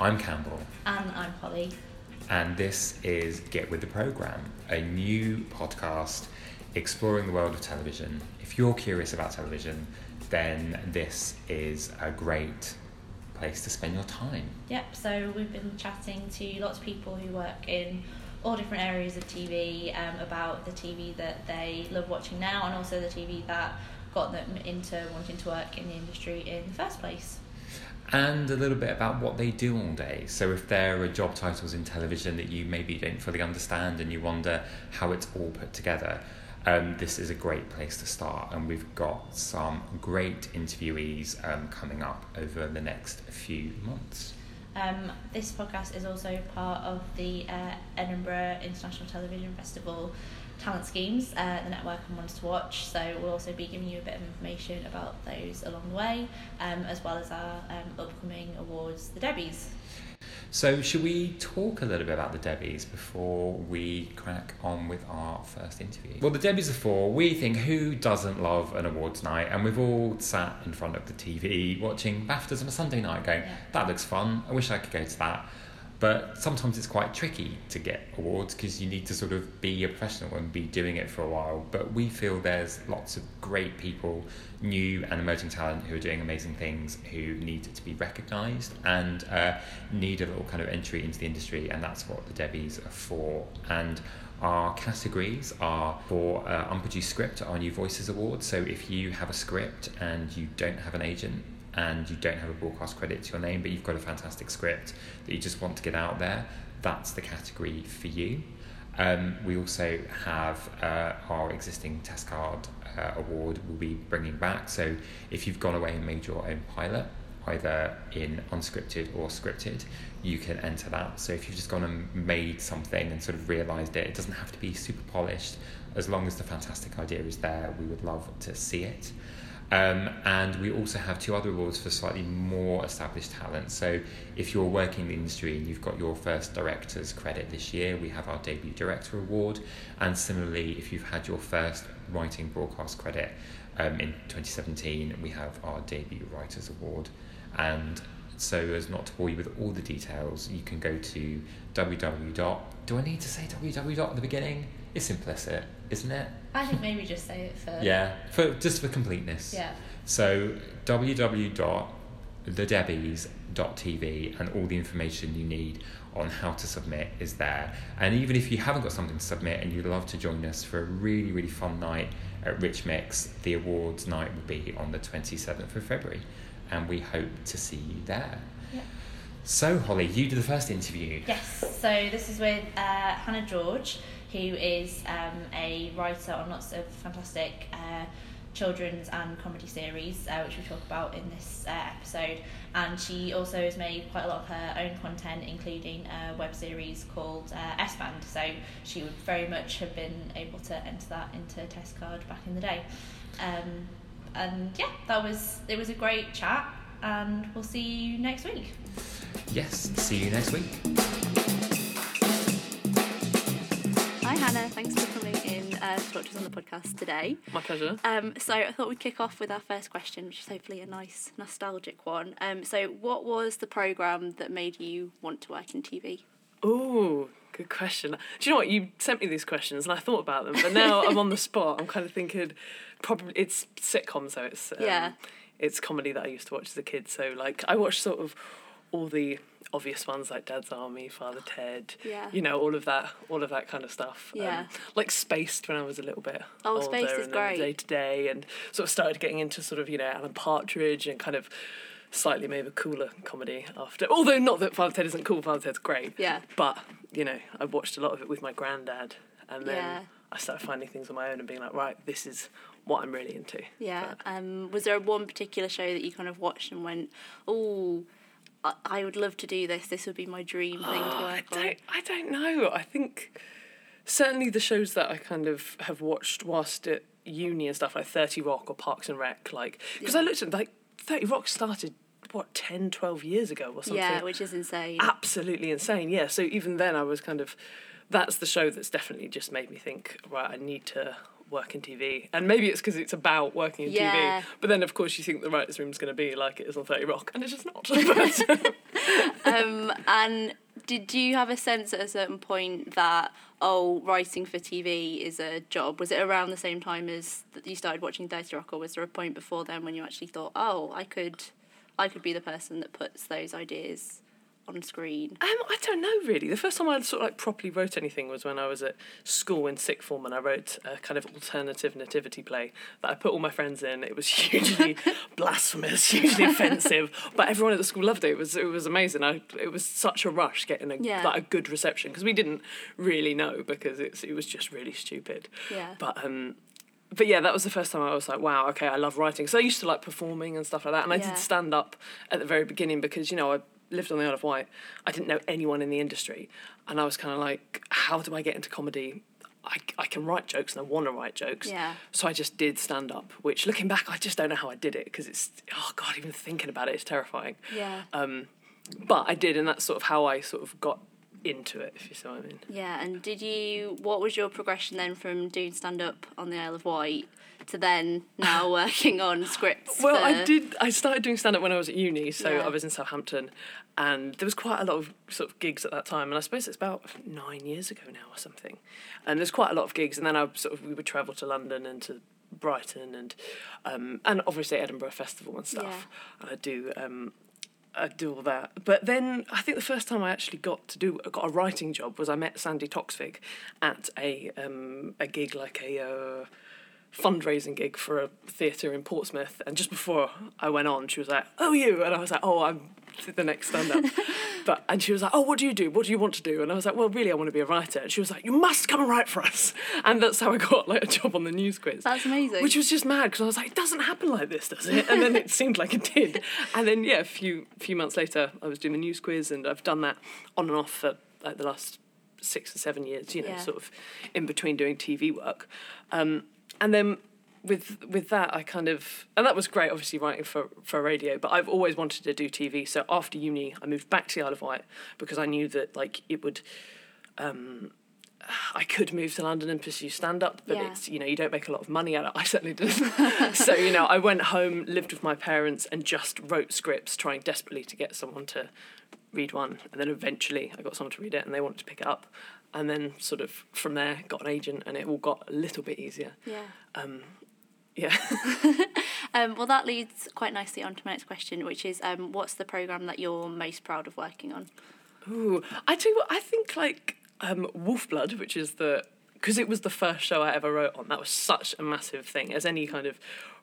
I'm Campbell, And I'm Holly. and this is Get With the Programme, a new podcast exploring the world of television. If you're curious about television, then this is a great place to spend your time. Yep, so we've been chatting to lots of people who work in all different areas of TV um, about the TV that they love watching now and also the TV that got them into wanting to work in the industry in the first place. And a little bit about what they do all day. So, if there are job titles in television that you maybe don't fully understand and you wonder how it's all put together, um, this is a great place to start. And we've got some great interviewees um, coming up over the next few months. Um, this podcast is also part of the uh, Edinburgh International Television Festival talent schemes, uh, the network and ones to watch. So we'll also be giving you a bit of information about those along the way, um, as well as our um, upcoming awards, the Debbies. So, should we talk a little bit about the Debbies before we crack on with our first interview? Well, the Debbies are for, we think, who doesn't love an awards night? And we've all sat in front of the TV watching BAFTAs on a Sunday night going, Yeah. that looks fun, I wish I could go to that. But sometimes it's quite tricky to get awards because you need to sort of be a professional and be doing it for a while. But we feel there's lots of great people, new and emerging talent who are doing amazing things who need to be recognised and uh, need a little kind of entry into the industry, and that's what the Debbies are for. And our categories are for uh, unproduced script, our New Voices Award. So if you have a script and you don't have an agent, and you don't have a broadcast credit to your name, but you've got a fantastic script that you just want to get out there, that's the category for you. Um, we also have uh, our existing test card uh, award we'll be bringing back. So if you've gone away and made your own pilot, either in unscripted or scripted, you can enter that. So if you've just gone and made something and sort of realised it, it doesn't have to be super polished. As long as the fantastic idea is there, we would love to see it. Um, and we also have two other awards for slightly more established talent. So, if you're working in the industry and you've got your first director's credit this year, we have our debut director award. And similarly, if you've had your first writing broadcast credit um, in 2017, we have our debut writers award. And so, as not to bore you with all the details, you can go to www. Do I need to say www at the beginning? It's implicit, isn't it? I think maybe just say it for Yeah, for just for completeness. yeah So www.thedebbies.tv and all the information you need on how to submit is there. And even if you haven't got something to submit and you'd love to join us for a really, really fun night at Rich Mix, the awards night will be on the 27th of February. And we hope to see you there. Yeah. So, Holly, you did the first interview. Yes, so this is with uh, Hannah George, who is um, a writer on lots of fantastic uh, children's and comedy series, uh, which we talk about in this uh, episode. And she also has made quite a lot of her own content, including a web series called uh, S-Band. So she would very much have been able to enter that into test card back in the day. Um, and yeah, that was it was a great chat, and we'll see you next week. Yes, see you next week. Hannah, thanks for coming in uh, to talk to us on the podcast today. My pleasure. Um, so I thought we'd kick off with our first question, which is hopefully a nice nostalgic one. Um, so what was the program that made you want to work in TV? Oh, good question. Do you know what? You sent me these questions and I thought about them, but now I'm on the spot. I'm kind of thinking, probably it's sitcom, so it's um, Yeah. it's comedy that I used to watch as a kid. So like I watched sort of all the obvious ones like Dad's Army, Father Ted. Yeah. You know all of that, all of that kind of stuff. Yeah. like Spaced when I was a little bit. Oh, older Spaced is and great. Day to Day, and sort of started getting into sort of you know Alan Partridge and kind of. Slightly maybe a cooler comedy after, although not that Father Ted isn't cool. Father Ted's great. Yeah. But you know, I watched a lot of it with my granddad, and then Yeah. I started finding things on my own and being like, right, this is what I'm really into. Yeah. But- Um, was there one particular show that you kind of watched and went, oh, I, I would love to do this. This would be my dream thing to ah, I work on. don't, I don't know. I think certainly the shows that I kind of have watched whilst at uni and stuff, like 30 Rock or Parks and Rec, like, because I looked at like 30 Rock started, what, 10, 12 years ago or something. Yeah, which is insane. absolutely insane. Yeah, so even then I was kind of that's the show that's definitely just made me think, right, I need to work in TV. And maybe it's because it's about working in Yeah. TV. But then, of course, you think the writers' room's going to be like it is on 30 Rock, and it's just not. Um, and did you have a sense at a certain point that oh, writing for TV is a job? Was it around the same time as that you started watching Thirty Rock, or was there a point before then when you actually thought, oh, I could, I could be the person that puts those ideas on screen? Um, I don't know really. The first time I sort of like properly wrote anything was when I was at school in sixth form, and I wrote a kind of alternative nativity play that I put all my friends in. It was hugely blasphemous, hugely offensive, but everyone at the school loved it. It was it was amazing. I, it was such a rush getting a Yeah. like a good reception because we didn't really know because it's it was just really stupid. Yeah. But um, but yeah, that was the first time I was like, wow, okay, I love writing. So I used to like performing and stuff like that, and I Yeah. did stand up at the very beginning because you know I lived on the Isle of Wight. I didn't know anyone in the industry, and I was kind of like, how do I get into comedy? I, I can write jokes and I want to write jokes. Yeah. So I just did stand up, which looking back, I just don't know how I did it because it's, oh God, even thinking about it is terrifying. Yeah. Um, but I did, and that's sort of how I sort of got into it, if you see what I mean. Yeah, and did you? What was your progression then from doing stand up on the Isle of Wight to then now working on scripts? Well, for- I did. I started doing stand up when I was at uni, so Yeah. I was in Southampton, and there was quite a lot of sort of gigs at that time. And I suppose it's about nine years ago now or something. And there's quite a lot of gigs, and then I sort of we would travel to London and to Brighton and um, and obviously Edinburgh Festival and stuff. Yeah. And I do. Um, I do all that, but then I think the first time I actually got to do got a writing job was I met Sandi Toksvig at a um, a gig like a uh, fundraising gig for a theatre in Portsmouth, and just before I went on, she was like, "Oh, you," and I was like, "Oh, I'm the next stand-up." but and she was like, "Oh, what do you do? What do you want to do?" And I was like, "Well, really, I want to be a writer." And she was like, "You must come and write for us," and that's how I got like a job on the news quiz. That's amazing. Which was just mad because I was like, "It doesn't happen like this, does it?" And then it seemed like it did. And then yeah, a few few months later, I was doing the news quiz, and I've done that on and off for like the last six or seven years. You know, Yeah. sort of in between doing TV work, um, and then with with that I kind of and that was great obviously writing for for radio but I've always wanted to do TV so after uni I moved back to the Isle of Wight because I knew that like it would um I could move to London and pursue stand up but Yeah. it's you know you don't make a lot of money out of it. I certainly didn't. So you know I went home lived with my parents and just wrote scripts trying desperately to get someone to read one. And then eventually I got someone to read it and they wanted to pick it up and then sort of from there got an agent and it all got a little bit easier yeah. um, yeah. Um, well, that leads quite nicely on to my next question, which is, um, what's the program that you're most proud of working on? Ooh, I tell you what, I think like um, Wolfblood, which is the because it was the first show I ever wrote on. That was such a massive thing. As any kind of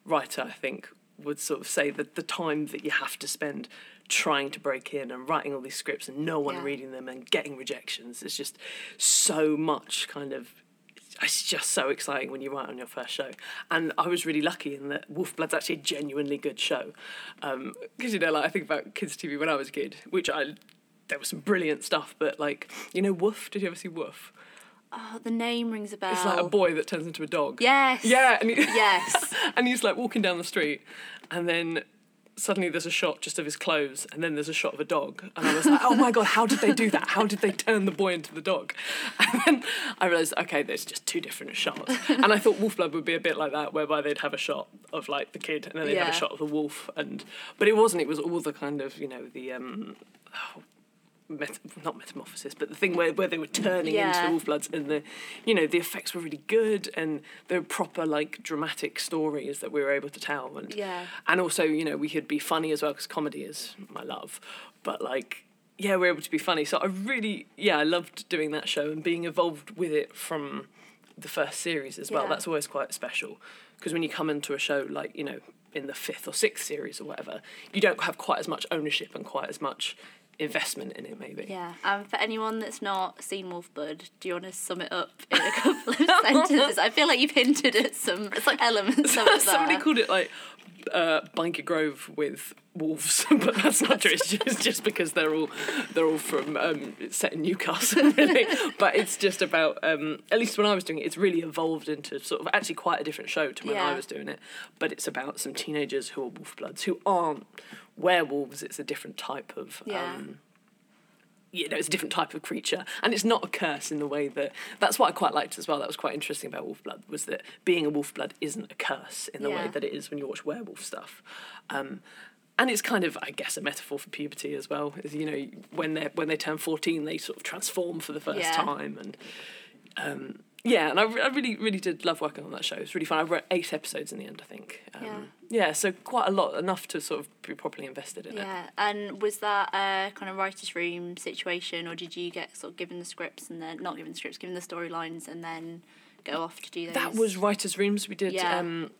writer, I think would sort of say that the time that you have to spend trying to break in and writing all these scripts and no one Yeah. reading them and getting rejections. It's just so much kind of it's just so exciting when you write on your first show. And I was really lucky in that Wolfblood's actually a genuinely good show. Um, because, you know, like I think about kids' TV when I was a kid, which I, there was some brilliant stuff, but like, you know, Woof? Did you ever see Woof? Oh, the name rings a bell. It's like a boy that turns into a dog. Yes. Yeah, and, he, Yes. and he's like walking down the street, and then suddenly there's a shot just of his clothes, and then there's a shot of a dog. And I was like, oh my god, how did they do that? How did they turn the boy into the dog? And then I realised, okay, there's just two different shots. And I thought Wolfblood would be a bit like that, whereby they'd have a shot of like the kid, and then they'd have a shot of the wolf. And but it wasn't. It was all the kind of you know the. Um, oh, Met- not metamorphosis, but the thing where, where they were turning into Yeah. the wolf bloods, and the, you know, the effects were really good, and were proper like dramatic stories that we were able to tell, and Yeah. and also you know we could be funny as well because comedy is my love, but like yeah we're able to be funny. So I really yeah I loved doing that show and being involved with it from the first series as well. Yeah. That's always quite special because when you come into a show like you know in the fifth or sixth series or whatever, you don't have quite as much ownership and quite as much investment in it maybe. Yeah. Um, for anyone that's not seen Wolfblood, do you want to sum it up in a couple of sentences? I feel like you've hinted at some elements of it Somebody there. called it like uh, Grove with wolves, but that's not true. It's just, just because they're all they're all from um, it's set in Newcastle, really. But it's just about um, at least when I was doing it, it's really evolved into sort of actually quite a different show to when I was doing it. But it's about some teenagers who are wolf bloods who aren't werewolves. It's a different type of Yeah. um, you know, it's a different type of creature, and it's not a curse in the way that. That's what I quite liked as well. That was quite interesting about Wolfblood was that being a Wolfblood isn't a curse in the way that it is when you watch werewolf stuff. Um, and it's kind of, I guess, a metaphor for puberty as well. Is you know when they when they turn fourteen, they sort of transform for the first Yeah. time, and um, yeah, and I, I really really did love working on that show. It was really fun. I wrote eight episodes in the end, I think. Um, Yeah. yeah, so quite a lot, enough to sort of be properly invested in it. Yeah, and was that a kind of writer's room situation, or did you get sort of given the scripts and then not given the scripts, given the storylines, and then go off to do those? That was writers' rooms. We did Yeah. um,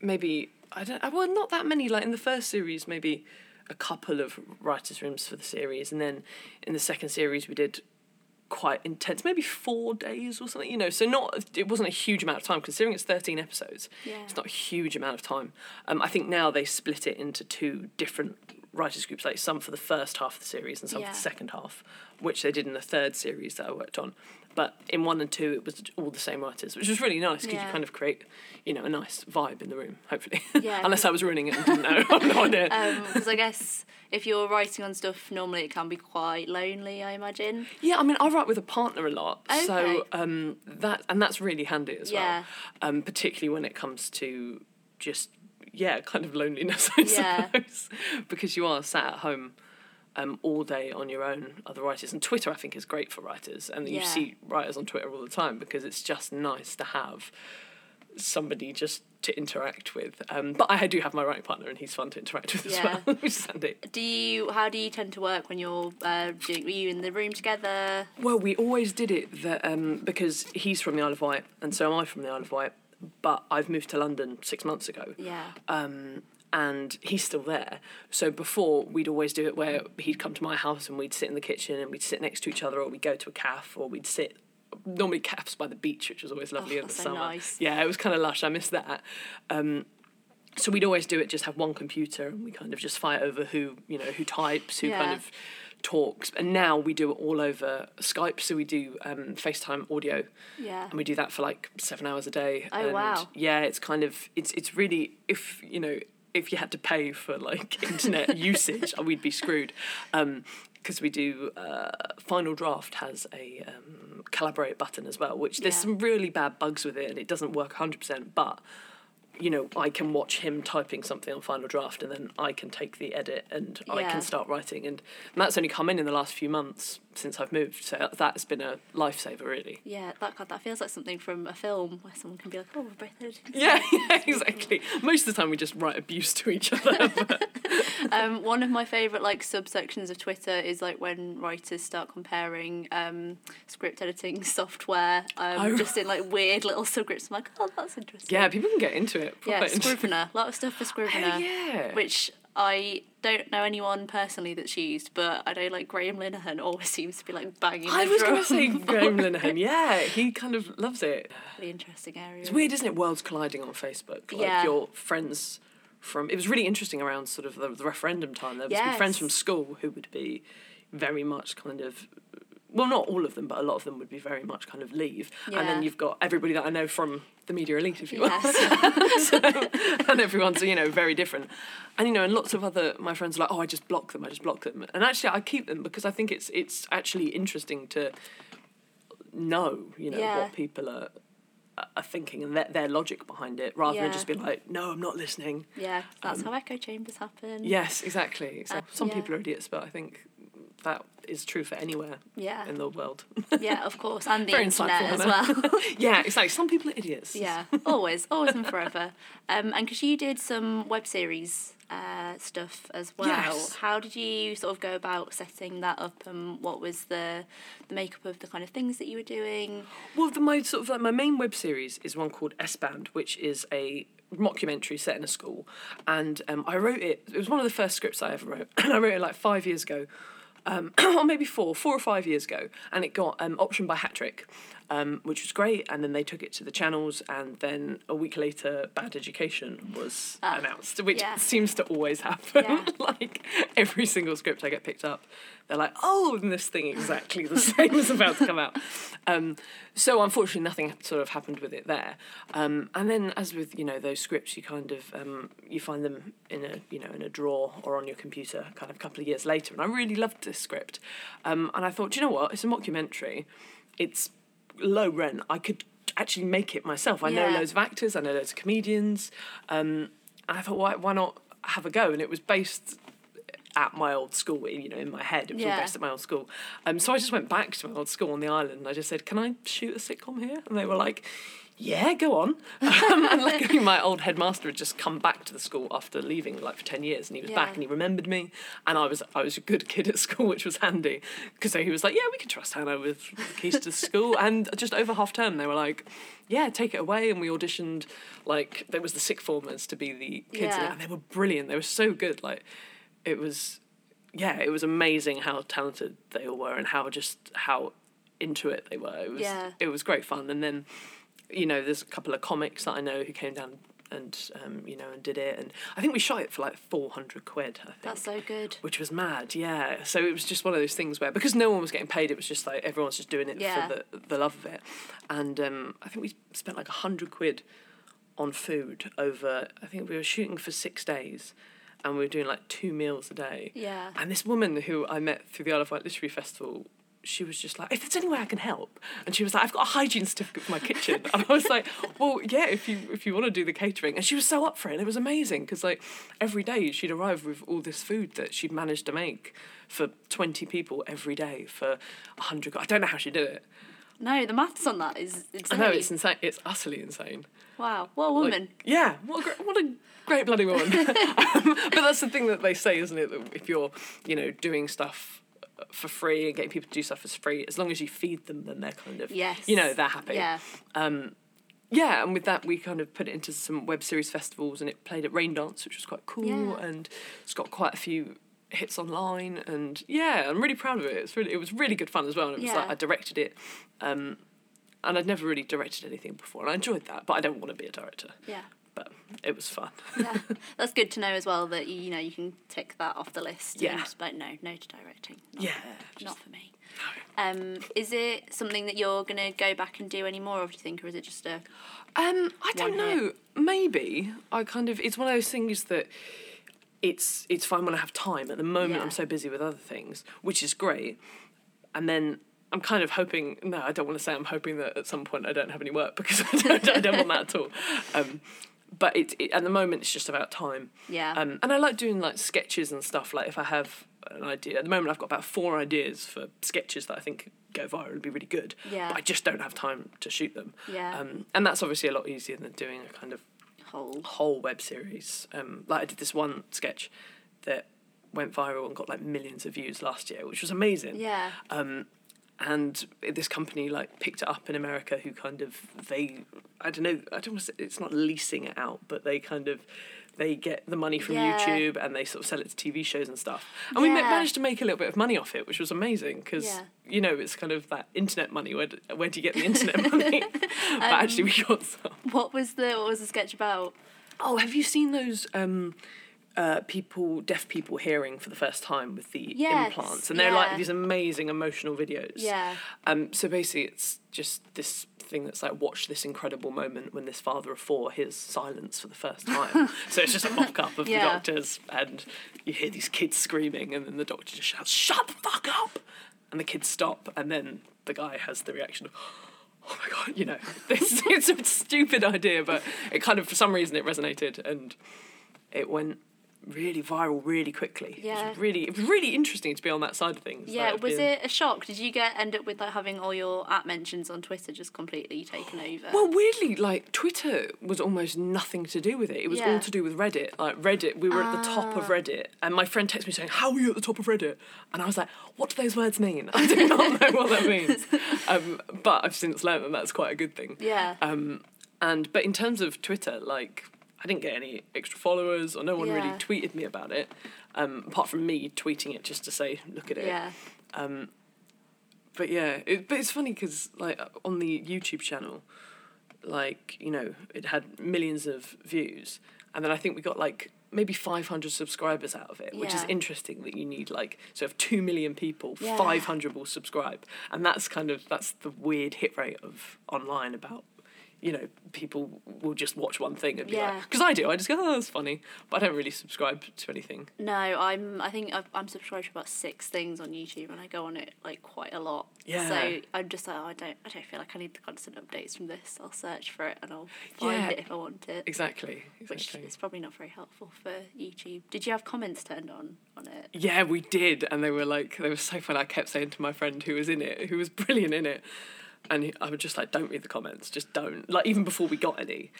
maybe I don't. uh, Well, not that many. Like in the first series, maybe a couple of writers' rooms for the series, and then in the second series, we did quite intense, maybe four days or something. You know, so not it wasn't a huge amount of time considering it's thirteen episodes. Yeah. It's not a huge amount of time. Um, I think now they split it into two different writers groups, like some for the first half of the series and some Yeah. for the second half, which they did in the third series that I worked on. But in one and two, it was all the same writers, which was really nice because Yeah. you kind of create, you know, a nice vibe in the room. Hopefully, Yeah. unless I was ruining it and didn't know. I have no idea. Because I guess if you're writing on stuff, normally it can be quite lonely. I imagine. Yeah, I mean, I write with a partner a lot, Okay. so um, that and that's really handy as Yeah. well. Um, particularly when it comes to just yeah, kind of loneliness, I Yeah. suppose, because you are sat at home. Um, all day on your own, other writers, and Twitter I think is great for writers, and you see writers on Twitter all the time because it's just nice to have somebody just to interact with. Um, but I do have my writing partner, and he's fun to interact with Yeah. as well, which is handy. Do you? How do you tend to work when you're uh, doing? Were you in the room together? Well, we always did it that um, because he's from the Isle of Wight and so am I from the Isle of Wight, but I've moved to London six months ago. Yeah. Um, and he's still there. So before we'd always do it where he'd come to my house and we'd sit in the kitchen and we'd sit next to each other, or we'd go to a cafe or we'd sit. Normally cafes by the beach, which was always lovely Oh, in the that's so summer. nice. Yeah, it was kind of lush. I miss that. Um, so we'd always do it. Just have one computer, and we kind of just fight over who you know who types, who kind of talks. And now we do it all over Skype. So we do um, FaceTime audio Yeah. and we do that for like seven hours a day. Oh, and wow. Yeah, it's kind of it's it's really if you know if you had to pay for like internet usage, we'd be screwed. Um, because we do uh, Final Draft has a um, collaborate button as well, which there's Yeah. some really bad bugs with it and it doesn't work 100%. But you know, I can watch him typing something on Final Draft, and then I can take the edit and I can start writing. And, that's only come in in the last few months since I've moved, so that's been a lifesaver, really. Yeah, that God, that feels like something from a film where someone can be like, "Oh, we're both editing." Yeah, yeah, exactly. Most of the time, we just write abuse to each other. Um, one of my favourite like subsections of Twitter is like when writers start comparing um, script editing software, um, Oh. just in like weird little subgroups. I'm like, oh, that's interesting. yeah, people can get into it. yeah, proper Scrivener, a lot of stuff for Scrivener. Oh, yeah. Which I don't know anyone personally that's used, but I know like Graham Linehan always seems to be like banging. I was going to say. Graham Linehan. Yeah, he kind of loves it. really interesting area. It's weird, isn't it? Worlds colliding on Facebook. Like Yeah. your friends from. It was really interesting around sort of the, the referendum time. There was some friends from school who would be very much kind of. Well, not all of them, but a lot of them would be very much kind of leave. And then you've got everybody that I know from the media elite, if you will. Yes. so, and everyone's you know very different and you know and lots of other my friends are like oh i just block them i just block them and actually i keep them because i think it's it's actually interesting to know you know Yeah. what people are are thinking and their, their logic behind it rather than just be like no i'm not listening yeah, that's um, how echo chambers happen. yes exactly, exactly. Uh, some yeah. people are idiots but i think that is true for anywhere Yeah. in the world Yeah, of course, and the Very internet as well. yeah it's like some people are idiots yeah, always, always and forever. Um, and because you did some web series uh, stuff as well, Yes. how did you sort of go about setting that up, and what was the the makeup of the kind of things that you were doing? Well, the, my sort of like my main web series is one called S-Band, which is a mockumentary set in a school, and um, I wrote it. It was one of the first scripts I ever wrote, and I wrote it like five years ago. Um, or maybe four, four or five years ago, and it got um, optioned by Hat Trick, um, which was great. And then they took it to the channels, and then a week later, Bad Education was Ah, announced, which yeah. seems to always happen. Yeah. like every single script I get picked up, they're like, "Oh, and this thing exactly the same is about to come out." Um, so unfortunately, nothing sort of happened with it there. Um, and then, as with you know those scripts, you kind of um, you find them in a you know in a drawer or on your computer, kind of a couple of years later. And I really loved this script, um, and I thought, "Do you know what? It's a mockumentary. It's low rent. I could actually make it myself. I know loads of actors. I know loads of comedians. Um, and I thought, why why not have a go? And it was based at my old school, you know, in my head. It was all based at my old school. Um, so I just went back to my old school on the island. And I just said, "Can I shoot a sitcom here?" And they were like, "Yeah, go on." Um, and luckily, my old headmaster had just come back to the school after leaving, like for ten years, and he was back and he remembered me. And I was I was a good kid at school, which was handy because so he was like, "Yeah, we can trust Hannah with keys to school." And just over half term, they were like. Yeah, take it away, and we auditioned. Like there was the sick formers to be the kids, Yeah. and they were brilliant. They were so good. Like it was yeah, it was amazing how talented they all were and how just how into it they were. It was Yeah. it was great fun. And then, you know, there's a couple of comics that I know who came down and um, you know and did it. And I think we shot it for like four hundred quid. I think. That's so good. which was mad, yeah. So it was just one of those things where because no one was getting paid, it was just like everyone's just doing it Yeah. for the the love of it. And um, I think we spent like a hundred quid on food over. I think we were shooting for six days, and we were doing like two meals a day. Yeah. And this woman who I met through the Isle of Wight Literary Festival, she was just like, if there's any way I can help, and she was like, I've got a hygiene certificate for my kitchen, and I was like, well, yeah, if you if you want to do the catering, and she was so up for it, and it was amazing because like every day she'd arrive with all this food that she'd managed to make for twenty people every day for a hundred. I don't know how she did it. No, the maths on that is I insane. know it's insane. It's utterly insane. Wow, what a Like, woman. yeah, what a great, what a great bloody woman. um, but that's the thing that they say, isn't it? That if you're, you know, doing stuff for free and getting people to do stuff for free, as long as you feed them, then they're kind of, yes. you know, they're happy. Yeah. Yeah, and with that, we kind of put it into some web series festivals, and it played at Raindance, which was quite cool, Yeah. and it's got quite a few hits online, and yeah, I'm really proud of it. It's really, it was really good fun as well. And it was like Yeah. I directed it, um, and I'd never really directed anything before, and I enjoyed that, but I don't want to be a director. Yeah. But it was fun. Yeah. That's good to know as well that you, know you can tick that off the list. Yeah. Just like no, no to directing. Not Yeah, For, not for me. No. Um, is it something that you're gonna go back and do any more of? Do you think, or is it just a? Um, I don't One hit. know. Maybe I kind of. It's one of those things that it's it's fine when I have time. At the moment, Yeah. I'm so busy with other things, which is great. And then I'm kind of hoping. No, I don't want to say I'm hoping that at some point I don't have any work because I don't, I don't want that at all. Um, but it, it at the moment it's just about time. Yeah. Um, and I like doing like sketches and stuff. Like if I have an idea, at the moment I've got about four ideas for sketches that I think go viral and be really good. Yeah. But I just don't have time to shoot them. Yeah. Um, and that's obviously a lot easier than doing a kind of Whole. whole web series. Um, like I did this one sketch that went viral and got like millions of views last year, which was amazing. Yeah. Um, and this company like picked it up in America, who kind of they I don't know I don't want to say it's not leasing it out, but they kind of they get the money from Yeah. YouTube and they sort of sell it to TV shows and stuff. And we managed to make a little bit of money off it, which was amazing because Yeah. you know it's kind of that internet money. Where d- where do you get the internet money? but actually, we got some. What was the What was the sketch about? Oh, have you seen those um, uh, people, deaf people hearing for the first time with the Yes, implants? And they're yeah. like these amazing emotional videos. Yeah. Um, so basically, it's just this thing that's like, watch this incredible moment when this father of four hears silence for the first time. so it's just a mock up of Yeah. the doctors, and you hear these kids screaming, and then the doctor just shouts, Shut the fuck up! And the kids stop, and then the guy has the reaction of, Oh my god, you know, this it's a stupid idea, but it kind of, for some reason, it resonated, and it went really viral really quickly. It Yeah. was really, it was really interesting to be on that side of things. Yeah, like, was being- it a shock? Did you get end up with like having all your app mentions on Twitter just completely taken over? Well, weirdly, like Twitter was almost nothing to do with it. It was Yeah. all to do with Reddit. Like Reddit, we were at the top of Ah. Reddit, and my friend texted me saying, "How are you at the top of Reddit?" And I was like, "What do those words mean? I do not know what that means." Um, but I've since learned that that's quite a good thing. yeah. Um, and but in terms of Twitter, like I didn't get any extra followers, or no one really tweeted me about it, um, apart from me tweeting it just to say, "Look at it." yeah. Um, but yeah, it, but it's funny because like on the YouTube channel, like you know, it had millions of views, and then I think we got like maybe 500 subscribers out of it, which is interesting that you need like so if 2 million people, Yeah. 500 will subscribe, and that's kind of that's the weird hit rate of online about you know, people will just watch one thing and be Yeah. like, because I do, I just go, oh, that's funny, but I don't really subscribe to anything. No, I'm. I think I've, I'm subscribed to about six things on YouTube, and I go on it like quite a lot. Yeah. So I'm just like, oh, I don't. I don't feel like I need the constant updates from this. I'll search for it and I'll find Yeah. it if I want it. Exactly. Which is probably not very helpful for YouTube. Did you have comments turned on on it? Yeah, we did, and they were like, they were so fun. I kept saying to my friend who was in it, who was brilliant in it, and I was just like, "Don't read the comments, just don't." Like even before we got any,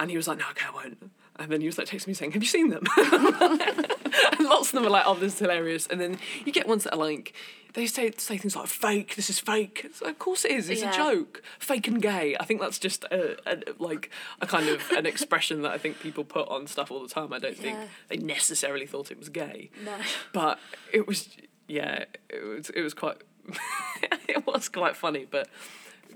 and he was like, "No, okay, I won't." And then he was like texting me saying, "Have you seen them?" and lots of them were like, "Oh, this is hilarious." And then you get ones that are like, they say say things like, "Fake, this is fake." It's like, of course it is. It's Yeah. a joke. Fake and gay. I think that's just a, a like a kind of an expression that I think people put on stuff all the time. I don't think they necessarily thought it was gay No. but it was yeah it was it was quite it was quite funny but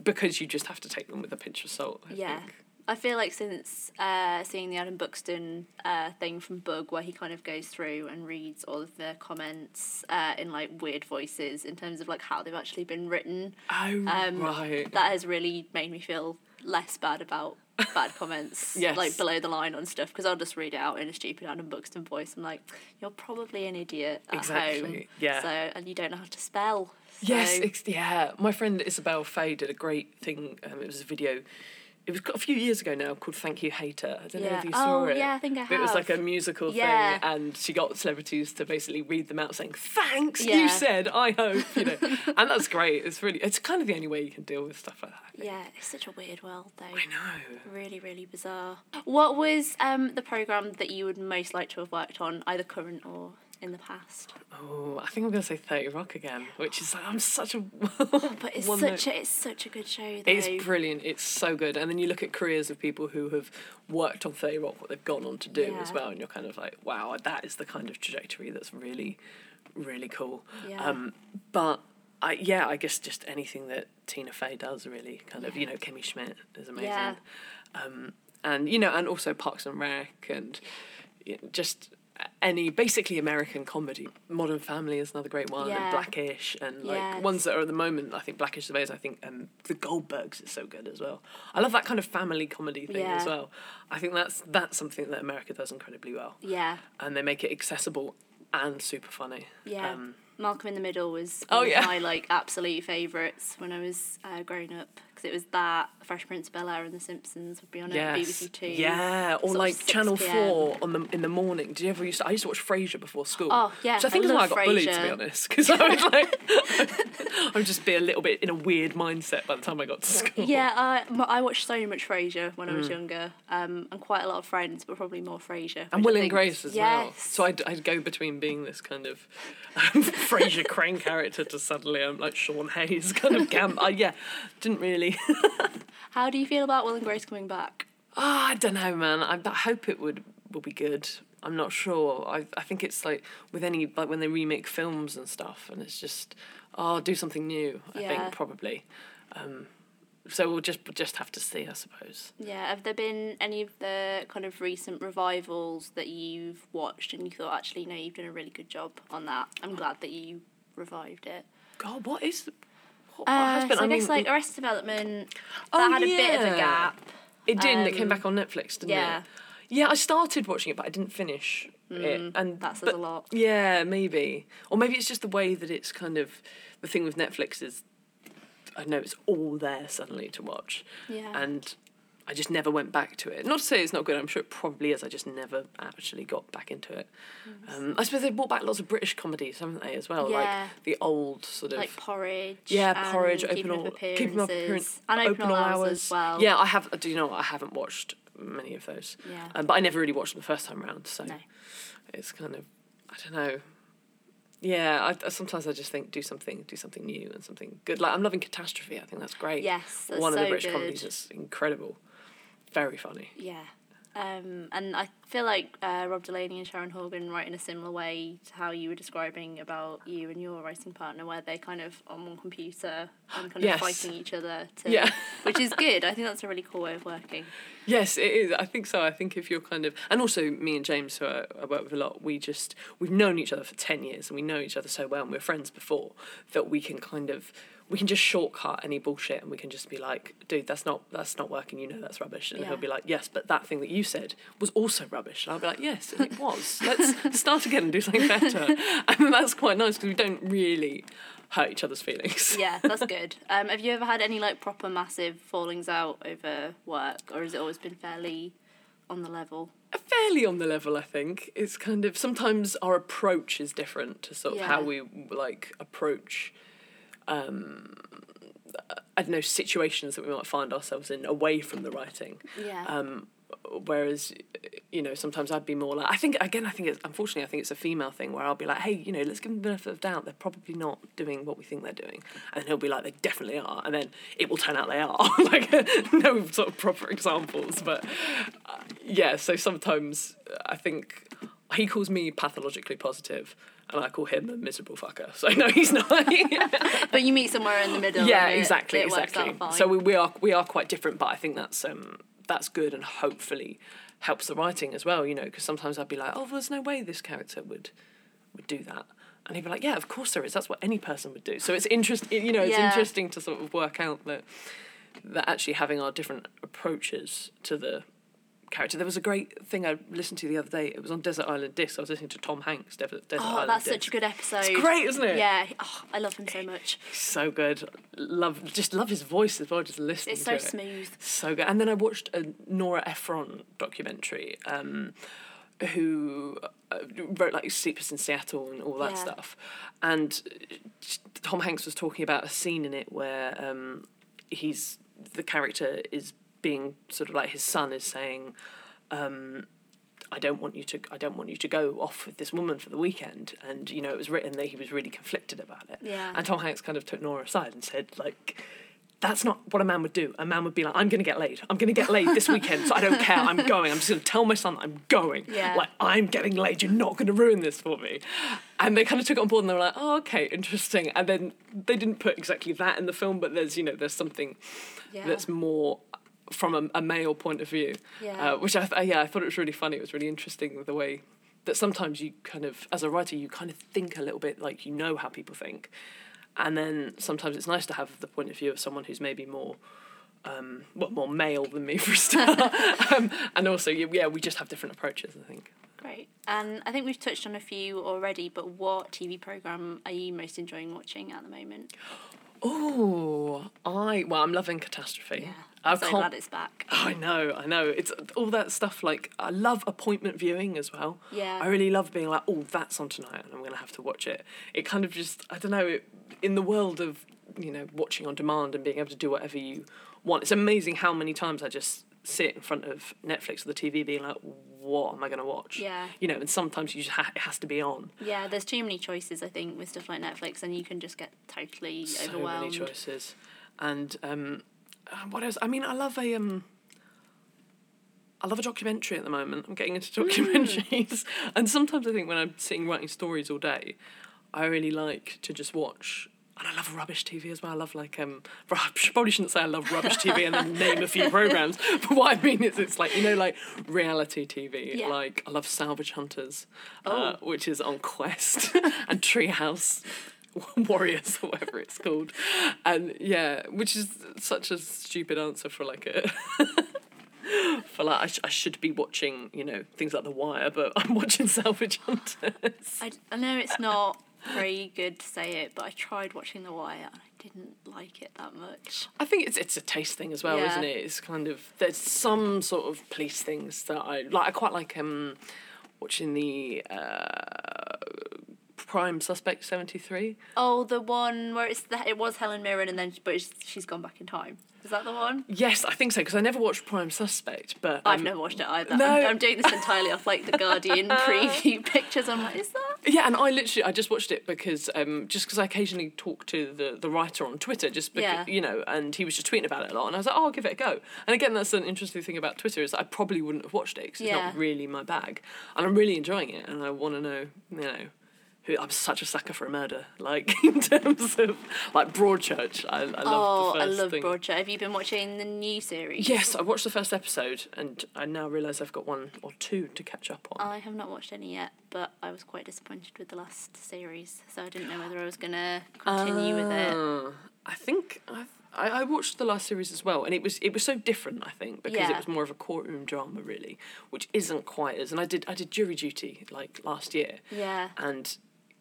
because you just have to take them with a pinch of salt I Yeah. think. I feel like since uh, seeing the Adam Buxton uh, thing from Bug, where he kind of goes through and reads all of the comments uh, in like weird voices in terms of like how they've actually been written, oh um, right that has really made me feel less bad about bad comments, Yes. like below the line on stuff, because I'll just read it out in a stupid Adam Buxton voice. I'm like, you're probably an idiot at Exactly, home, yeah. So and you don't know how to spell. Yes ex- yeah. My friend Isabel Fay did a great thing um, it was a video. It was a few years ago now called Thank You Hater. I don't know if you saw Oh, it. yeah, I think I But it was like a musical Yeah. thing and she got celebrities to basically read them out saying thanks Yeah. you said I hope you know. And that's great it's really it's kind of the only way you can deal with stuff like that Yeah, it's such a weird world though. I know. Really, really bizarre. What was um, the program that you would most like to have worked on, either current or in the past? Oh, I think I'm gonna say Thirty Rock again, which is like I'm such a. But it's such a it's such a good show. Though. It's brilliant. It's so good. And then you look at careers of people who have worked on Thirty Rock, what they've gone on to do as well, and you're kind of like, wow, that is the kind of trajectory that's really, really cool. Yeah. Um, but I yeah, I guess just anything that Tina Fey does really kind of you know Kimmy Schmidt is amazing. Yeah. Um, and you know, and also Parks and Rec and y- just any basically American comedy. Modern Family is another great one, Yeah. and Blackish, and like Yes. ones that are at the moment. I think Blackish the Bears. I think um, the Goldbergs is so good as well. I love that kind of family comedy thing as well. I think that's that's something that America does incredibly well, Yeah, and they make it accessible and super funny. yeah. Um, Malcolm in the Middle was Oh, yeah. my like absolute favourites when I was uh, growing up because it was that Fresh Prince of Bel Air and The Simpsons would be on yes. at BBC Two. Yeah, or like Channel Four on the in the morning. Did you ever used to? I used to watch Frasier before school. Oh, yeah, So I think I that's why I got bullied to be honest, because I was like, I would just be a little bit in a weird mindset by the time I got to school. Yeah, I, I watched so much Frasier when I Mm. was younger, um, and quite a lot of Friends, but probably more Frasier. And Will and Grace as well. So I'd, I'd go between being this kind of um, Frasier Crane character to suddenly I'm like Sean Hayes kind of gam. I, yeah, didn't really. How do you feel about Will and Grace coming back? Ah, I don't know, man. I, I hope it would will be good. I'm not sure. I I think it's like with any like when they remake films and stuff, and it's just oh, do something new. I Yeah. think probably. Um, so we'll just we'll just have to see, I suppose. Yeah, have there been any of the kind of recent revivals that you've watched and you thought actually no, you've done a really good job on that? I'm glad that you revived it. God, what is? Uh, has been? so I, I mean, guess like Arrested Development that Oh, had a bit of a gap. It did. and it came Um, back on Netflix, didn't yeah. it? Yeah, I started watching it, but I didn't finish it. And that says but- a lot. Yeah, maybe, or maybe it's just the way that it's kind of the thing with Netflix is, I know it's all there suddenly to watch, Yeah. and I just never went back to it. Not to say it's not good. I'm sure it probably is. I just never actually got back into it. Um, I suppose they brought back lots of British comedies, haven't they, as well? Yeah. Like the old sort of like porridge. yeah, porridge, open all, keeping up appearances, and open, all hours, as well. Yeah, I have. Do you know what? I haven't watched many of those. Yeah. Um, but I never really watched them the first time round, so No. it's kind of, I don't know. Yeah, I, I- sometimes I just think do something, do something new and something good. Like I'm loving Catastrophe. I think that's great. Yes, that's one of the British good. comedies that's incredible, very funny. Yeah. Um, and I feel like uh, Rob Delaney and Sharon Horgan write in a similar way to how you were describing about you and your writing partner, where they kind of on one computer and kind Yes. of fighting each other. To, Yeah. which is good. I think that's a really cool way of working. Yes, it is. I think so. I think if you're kind of, and also me and James, who I, I work with a lot, we just we've known each other for ten years, and we know each other so well, and we're friends before that we can kind of we can just shortcut any bullshit and we can just be like, dude, that's not that's not working. You know that's rubbish. And Yeah. he'll be like, yes, but that thing that you said was also rubbish. And I'll be like, yes, it was. Let's start again and do something better. And that's quite nice because we don't really hurt each other's feelings. Yeah, that's good. Um, have you ever had any like proper massive fallings out over work, or has it always been fairly on the level? fairly on the level i think it's kind of sometimes our approach is different to sort of how we like approach um i don't know situations that we might find ourselves in away from the writing. Yeah. um whereas you know sometimes i'd be more like i think again i think it's unfortunately i think it's a female thing where i'll be like hey you know let's give them the benefit of doubt. They're probably not doing what we think they're doing. And then he'll be like they definitely are. And then it will turn out they are. Like no sort of proper examples but uh, yeah so sometimes i think he calls me pathologically positive and I call him a miserable fucker. So no, he's not. but you meet somewhere in the middle. yeah, it- exactly, it exactly. So we, we are we are quite different, but I think that's um that's good and hopefully helps the writing as well. You know, because sometimes I'd be like, oh, there's no way this character would would do that. And he'd be like, "Yeah, of course there is. That's what any person would do." So it's interesting. You know, it's Yeah. interesting to sort of work out that that actually having our different approaches to the character. There was a great thing I listened to the other day. It was on Desert Island Disc. I was listening to Tom Hanks. Desert, Desert oh, Island that's Disc. such a good episode. It's great, isn't it? Yeah, oh, I love him so much. so good. Love, just love his voice as well. Just listening It's so it. smooth. So good. And then I watched a Nora Ephron documentary, um, who uh, wrote like Sleepless in Seattle and all that Yeah. stuff. And Tom Hanks was talking about a scene in it where um, he's the character is being sort of like his son is saying. Um, I don't want you to. I don't want you to go off with this woman for the weekend. And you know, it was written that he was really conflicted about it. Yeah. And Tom Hanks kind of took Nora aside and said, like, that's not what a man would do. A man would be like, I'm going to get laid. I'm going to get laid this weekend, so I don't care. I'm going. I'm just going to tell my son that I'm going. Yeah. Like, I'm getting laid. You're not going to ruin this for me. And they kind of took it on board and they were like, oh, okay, interesting. And then they didn't put exactly that in the film, but there's, you know, there's something Yeah. that's more from a, a male point of view, Yeah. uh, which I, th- yeah, I thought it was really funny. It was really interesting the way that sometimes you kind of, as a writer, you kind of think a little bit like you know how people think, and then sometimes it's nice to have the point of view of someone who's maybe more. Um, well, more male than me for a start, um, and also yeah, yeah, we just have different approaches. I think. Great. And I think we've touched on a few already, but what TV program are you most enjoying watching at the moment? Oh, I well, I'm loving Catastrophe. Yeah. I'm so glad it's back. I know, I know. It's all that stuff. Like I love appointment viewing as well. Yeah. I really love being like, oh, that's on tonight, and I'm gonna have to watch it. It kind of just, I don't know. It, in the world of you know watching on demand and being able to do whatever you want, it's amazing how many times I just sit in front of Netflix or the TV, being like, what am I gonna watch? Yeah. You know, and sometimes you just ha- it has to be on. Yeah, there's too many choices, I think, with stuff like Netflix, and you can just get totally so overwhelmed. many choices and um uh, what else i mean i love a um I love a documentary at the moment. I'm getting into documentaries. and sometimes I think when I'm sitting writing stories all day, I really like to just watch. And I love rubbish TV as well. I love like um. I probably shouldn't say I love rubbish TV and then name a few programs. But what I mean is, it's like you know, like reality TV. Yeah. Like I love Salvage Hunters, uh, Oh. which is on Quest, and Treehouse Warriors or whatever it's called, and yeah, which is such a stupid answer for like a. for like, I, sh- I should be watching, you know, things like The Wire, but I'm watching Salvage Hunters. I, I know it's not very good to say it, but I tried watching The Wire and I didn't like it that much. I think it's it's a taste thing as well, Yeah. isn't it? It's kind of there's some sort of police things that I like. I quite like um watching the uh, Prime Suspect seventy three. Oh, the one where it's the, it was Helen Mirren and then but it's, she's gone back in time. Is that the one? Yes, I think so because I never watched Prime Suspect, but I've um, never watched it either. no. I'm, I'm doing this entirely off like the Guardian preview pictures. I'm like, is that? Yeah, and I literally I just watched it because um just because I occasionally talk to the the writer on Twitter just because Yeah. you know and he was just tweeting about it a lot and I was like oh I'll give it a go and again that's an interesting thing about Twitter is I probably wouldn't have watched it because it's not really my bag and I'm really enjoying it and I want to know you know who I'm such a sucker for a murder like in terms of like Broadchurch I, I love oh, I love thing. Broadchurch. Have you been watching the new series? Yes, I watched the first episode and I now realise I've got one or two to catch up on. I have not watched any yet, but I was quite disappointed with the last series, so I didn't know whether I was gonna continue with it. Ah, I think I, I I watched the last series as well, and it was it was so different. I think because Yeah. it was more of a courtroom drama, really, which isn't quite as. And I did I did jury duty like last year, Yeah. and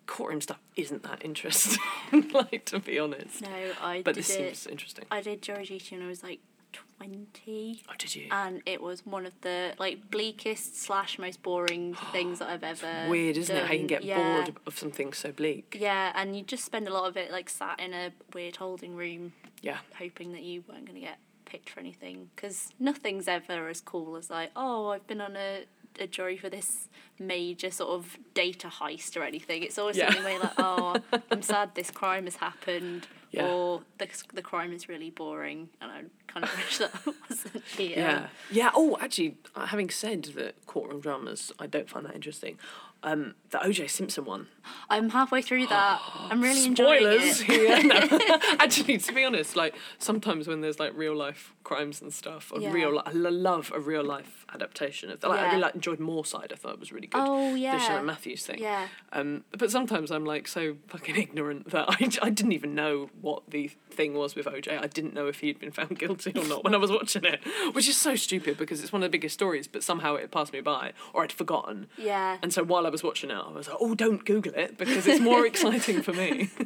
courtroom stuff isn't that interesting. like to be honest, No, I but did this it. seems interesting. I did jury duty when I was like twenty. Oh, did you? and it was one of the like bleakest slash most boring things that I've ever. Weird, isn't it? How you can get yeah. bored of something so bleak. Yeah, and you just spend a lot of it like sat in a weird holding room, Yeah. hoping that you weren't going to get picked for anything. Because nothing's ever as cool as like, oh, I've been on a, a jury for this major sort of data heist or anything. It's always Yeah. something where like, oh, I'm sad this crime has happened. Yeah. Or the, the crime is really boring, and I kind of wish that wasn't here. Yeah. Yeah. Oh, actually, having said that courtroom dramas, I don't find that interesting. Um, the OJ Simpson one. I'm halfway through that. I'm really enjoying Spoilers it. here. Actually, to be honest, like sometimes when there's like real life crimes and stuff, or Yeah. real, li- I lo- love a real life adaptation of. Like, I really Yeah. like, enjoyed Moorside. I thought it was really good. Oh, yeah. The yeah. Shannon Matthews thing. Yeah. Um, but sometimes I'm like so fucking ignorant that I, I didn't even know what the thing was with OJ. I didn't know if he'd been found guilty or not when I was watching it, which is so stupid because it's one of the biggest stories, but somehow it passed me by or I'd forgotten. Yeah. And so while I was watching it, I was like, oh, don't Google it because it's more exciting for me.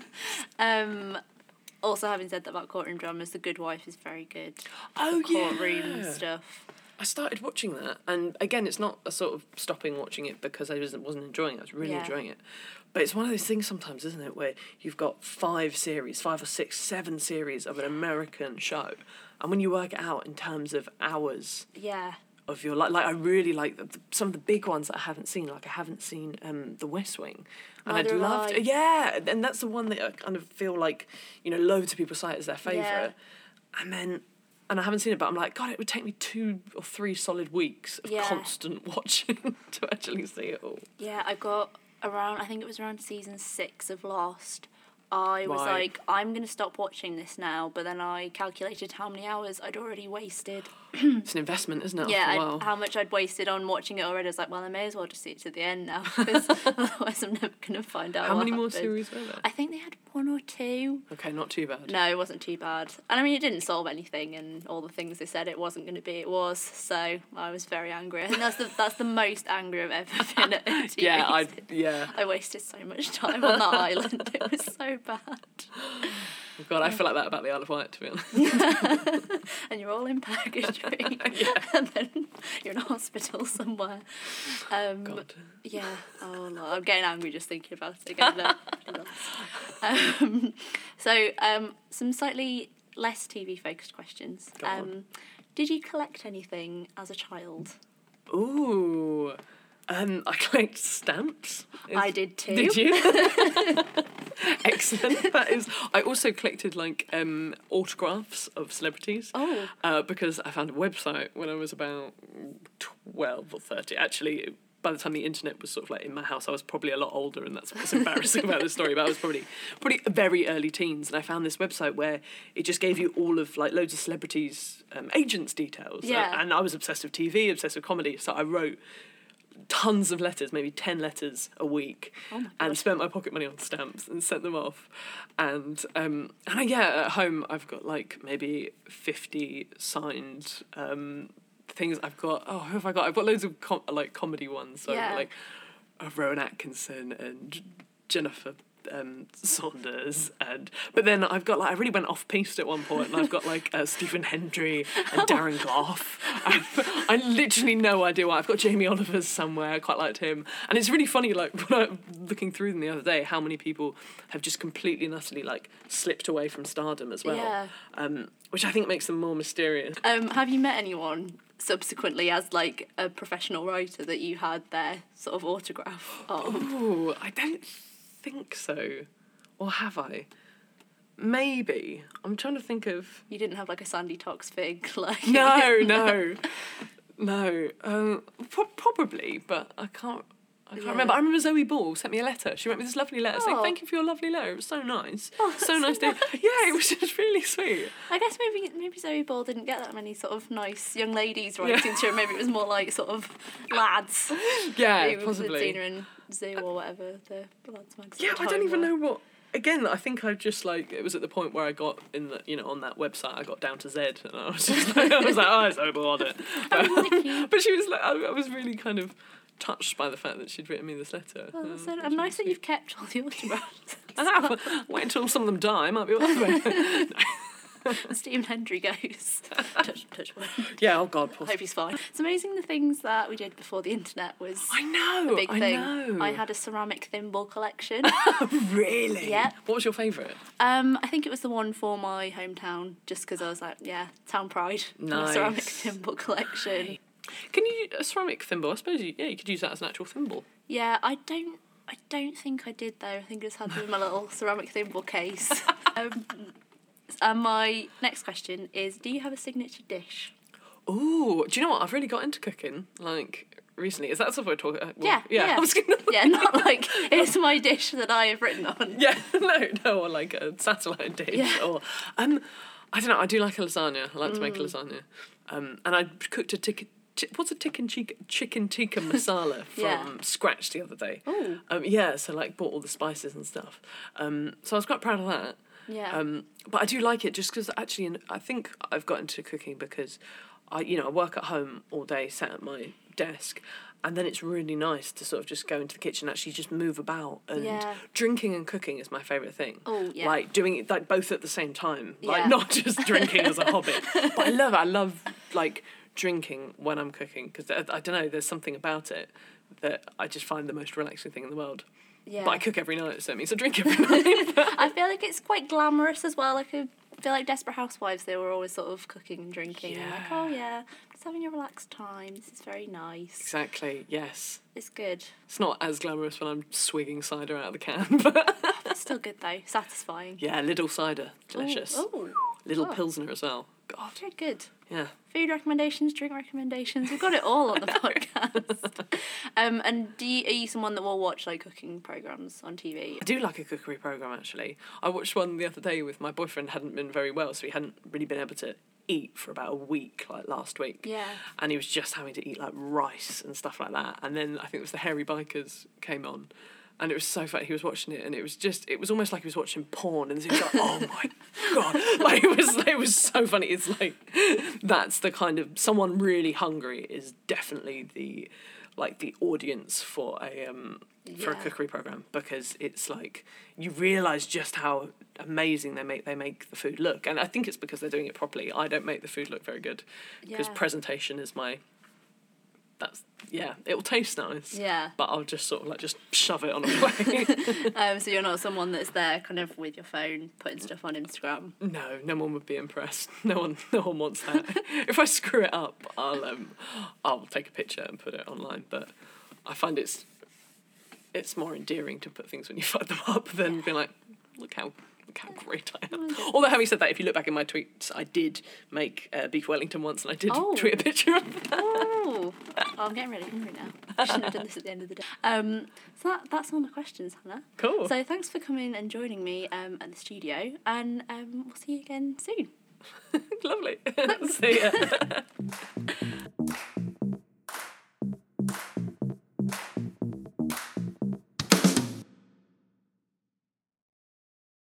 Um, also, having said that about courtroom dramas, The Good Wife is very good. Oh, Courtroom yeah. stuff. I started watching that, and again, it's not a sort of stopping watching it because I wasn't, wasn't enjoying it. I was really Yeah. enjoying it. But it's one of those things sometimes, isn't it, where you've got five series, five or six, seven series of an American show, and when you work it out in terms of hours Yeah. Of your life, like I really like the, the- some of the big ones that I haven't seen. Like I haven't seen um, The West Wing, and Neither I'd love to. Yeah, and that's the one that I kind of feel like you know loads of people cite as their favorite, Yeah. and then. And I haven't seen it, but I'm like, God, it would take me two or three solid weeks of Yeah. constant watching to actually see it all. Yeah, I got around, I think it was around season six of Lost. I was Right. like, I'm going to stop watching this now, but then I calculated how many hours I'd already wasted. It's an investment, isn't it? yeah, after a I'd- while? how much I'd wasted on watching it already. I was like, well, I may as well just see it to the end now, because otherwise I'm never going to find out How many more series were there? I think they had one or two. Okay, not too bad. No, it wasn't too bad. And I mean, it didn't solve anything, and all the things they said it wasn't going to be, it was. So I was very angry. I think that's the that's the most angry I've ever been at Yeah, I yeah. I wasted so much time on that island. It was so bad. God, I feel like that about the Isle of Wight, to be honest. And you're all in purgatory, and then you're in a hospital somewhere. Um, God. Yeah. Oh, Lord. I'm getting angry just thinking about it again. No, pretty lost. um, so, um, some slightly less TV focused questions. Um, did you collect anything as a child? Ooh. Um, I collect stamps. I did too. Did you? Excellent. That is. I also collected like um, autographs of celebrities. Oh. Uh, because I found a website when I was about twelve or thirty. Actually, by the time the internet was sort of like in my house, I was probably a lot older, and that's what's embarrassing about the story. But I was probably probably very early teens, and I found this website where it just gave you all of like loads of celebrities' um, agents' details. Yeah. and I was obsessed with TV, obsessed with comedy, so I wrote tons of letters, maybe 10 letters a week, Oh and spent my pocket money on stamps and sent them off. And um, and I, yeah, at home I've got like maybe 50 signed um, things. I've got, oh, who have I got? I've got loads of com- like comedy ones. So Yeah. like uh, Rowan Atkinson and Jennifer um, Saunders and but then I've got like I really went off piste at one point and I've got like uh, Stephen Hendry and Darren Gough. I literally no idea why. I've got Jamie Oliver's somewhere. I quite liked him, and it's really funny. Like when I looking through them the other day, how many people have just completely and utterly like slipped away from stardom as well. Yeah. Um, which I think makes them more mysterious. Um, have you met anyone subsequently as like a professional writer that you had their sort of autograph of? Oh, I don't think so. Or have I? Maybe. I'm trying to think of. You didn't have like a Sandi Toksvig, like No, no, no. Um, pro- probably, but I can't. I can't Yeah. remember. I remember Zoe Ball sent me a letter. She wrote me this lovely letter saying, Oh. "Thank you for your lovely letter. It was so nice. Oh, so nice that's to Yeah, it was just really sweet. I guess maybe maybe Zoe Ball didn't get that many sort of nice young ladies writing to her. Maybe it was more like sort of lads. Yeah, Maybe it was possibly. Tina and Zoo or whatever the magazine. Yeah, I don't even were. know what again, I think I just like it was at the point where I got in the you know on that website I got down to Z and I was just like I was like oh I'm so bored it. But, but she was like I, I was really kind of touched by the fact that she'd written me this letter. Well, that's Um, so- and nice that you've kept all the autographs. I know. Wait until some of them die. Might be autograph. Stephen Hendry goes. touch, touch wood. yeah. Oh God. I hope he's fine. It's amazing the things that we did before the internet was I know. a big I thing. know. I had a ceramic thimble collection. really. Yeah. What was your favourite? um, I think it was the one for my hometown, just because I was like, yeah, town pride. Nice. Ceramic thimble collection. Can you a ceramic thimble? I suppose you, yeah, you could use that as an actual thimble. Yeah, I don't. I don't think I did though. I think I just had them in my little ceramic thimble case. Um, and my next question is: Do you have a signature dish? Oh, do you know what? I've really got into cooking like recently. Is that something we're talking? Uh, well, Yeah, yeah. yeah. I was gonna, Yeah, not like it's my dish that I have written on. yeah, no, no, or like a satellite dish, Yeah. or um, I don't know. I do like a lasagna. I like to Mm. make a lasagna, um, and I cooked a tikka. Chi- what's a chicken chicken chicken tikka masala from Yeah. scratch the other day? Ooh. Um, yeah, so like bought all the spices and stuff. Um, so I was quite proud of that. Yeah. Um, but I do like it just because actually, in- I think I've got into cooking because I, you know, I work at home all day, sat at my desk, and then it's really nice to sort of just go into the kitchen, actually just move about, and Yeah. drinking and cooking is my favourite thing. Oh, yeah. Like doing it like both at the same time, like Yeah. not just drinking as a hobby. But I love it. I love like drinking when I'm cooking because I, I don't know. There's something about it that I just find the most relaxing thing in the world. Yeah. But I cook every night, so it means I drink every night. I feel like it's quite glamorous as well. Like I feel like Desperate Housewives, they were always sort of cooking and drinking. and Like, Yeah. oh yeah, just having a relaxed time. This is very nice. exactly. Yes. It's good. It's not as glamorous when I'm swigging cider out of the can, but It's still good though. Satisfying. yeah, little cider, delicious. Oh, Little oh. pilsner as well. God, very good. Yeah. Food recommendations, drink recommendations. We've got it all on the podcast. um, and do you, are you someone that will watch like cooking programs on TV? I do like a cookery program actually. I watched one the other day with my boyfriend. hadn't been very well, so he hadn't really been able to eat for about a week, like last week. Yeah. And he was just having to eat like rice and stuff like that. And then I think it was the Hairy Bikers came on. And it was so funny. He was watching it, and it was just—it was almost like he was watching porn. And he was like, "Oh my god!" Like it was, it was so funny. It's like that's the kind of someone really hungry is definitely the, like the audience for a um for a cookery program because it's like you realize just how amazing they make they make the food look and i think it's because they're doing it properly i don't make the food look very good because Yeah. presentation is my that's yeah it'll taste nice. Yeah. but i'll just sort of like just shove it on a plate Um, so you're not someone that's there kind of with your phone putting stuff on Instagram. no no one would be impressed. No one no one wants that. If i screw it up i'll um i'll take a picture and put it online. But i find it's it's more endearing to put things when you fuck them up than be like look how look how great i am. Although having said that if you look back in my tweets i did make uh, beef wellington once and i did Oh. tweet a picture of that Oh, I'm getting really hungry now. I shouldn't have done this at the end of the day. Um, so that, that's all my questions, Hannah. cool So thanks for coming and joining me um, at the studio, and um, we'll see you again soon. lovely see ya